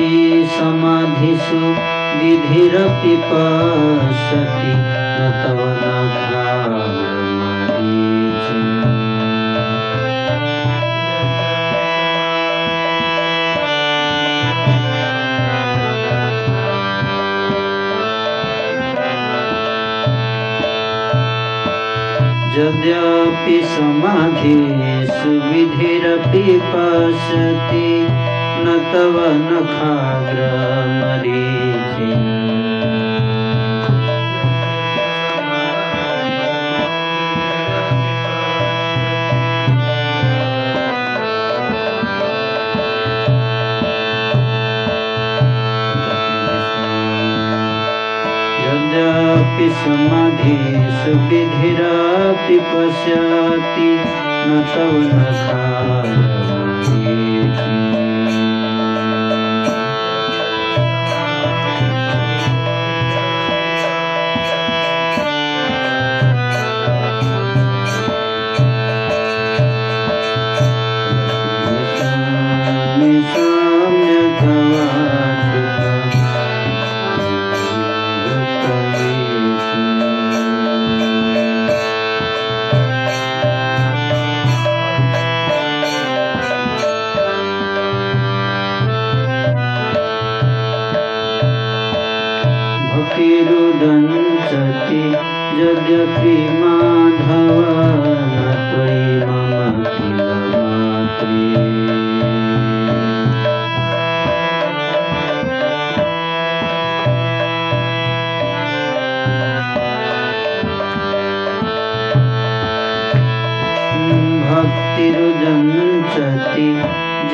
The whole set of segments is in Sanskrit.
यद्यपि समाधिषु विधिरपि पश्यति न तव यद्यपि समाधिषु विधिरपि न तव न खाग्रमरीचि यद्यपि समाधिषु विधिरपि पश्यति न तव न यद्यपि माधव न त्वयि मम किल भक्तिरुदञ्चति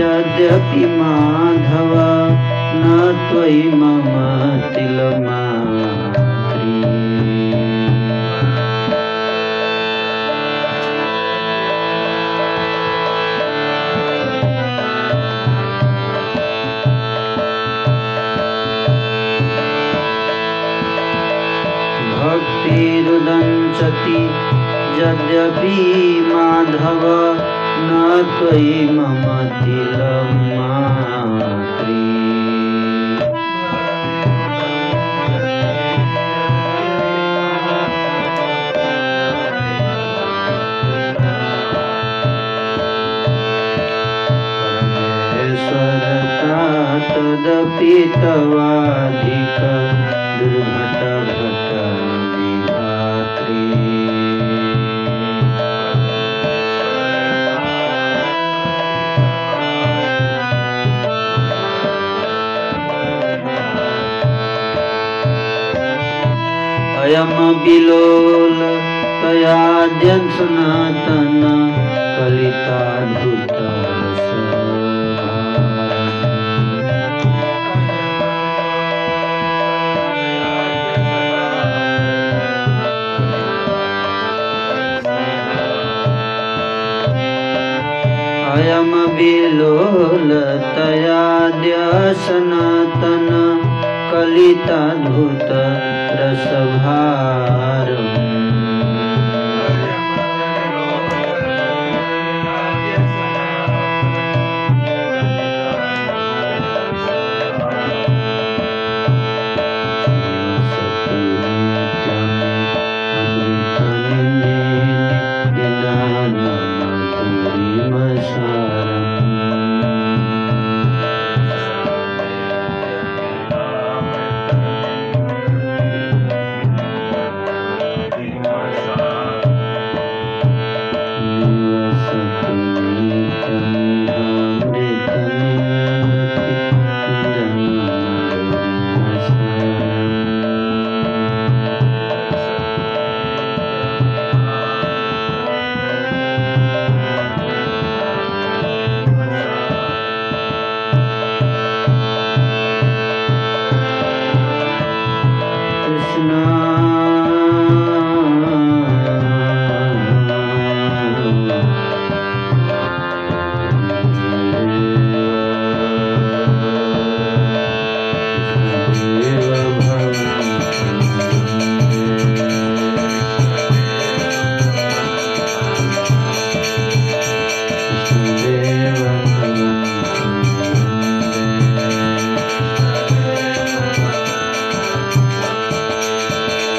यद्यपि माधव न त्वयि मम तिलमात्री अयम बिलोल तयाद्यन् सनातन कलिताद्भुत अयम बिलोल तयाद्य सनातन कलिताद्भुत रसभा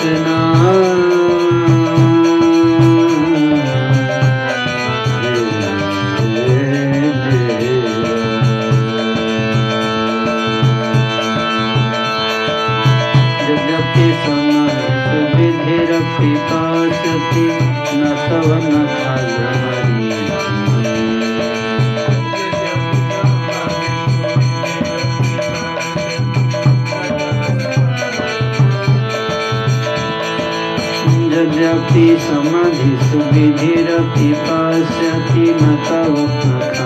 Krishna यद्यपि समाधि सुविधिरपि पश्यति मतवत्मक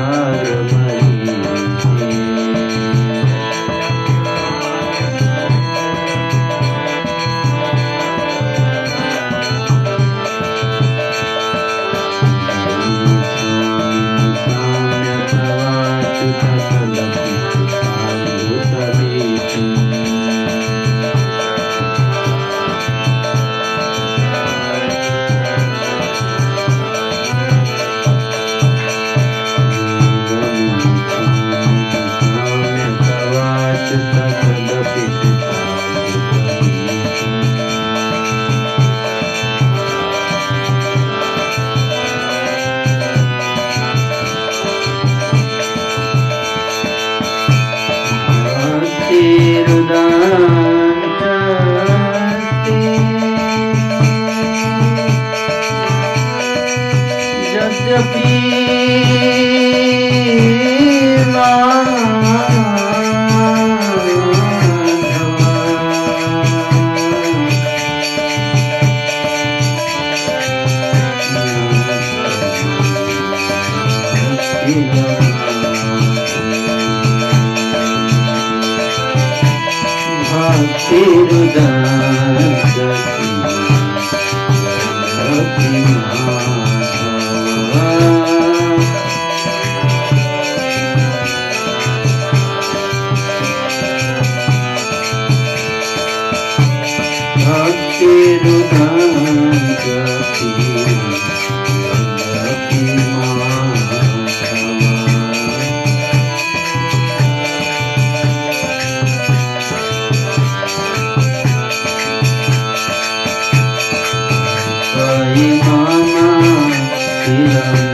you. Shiva.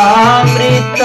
अमृत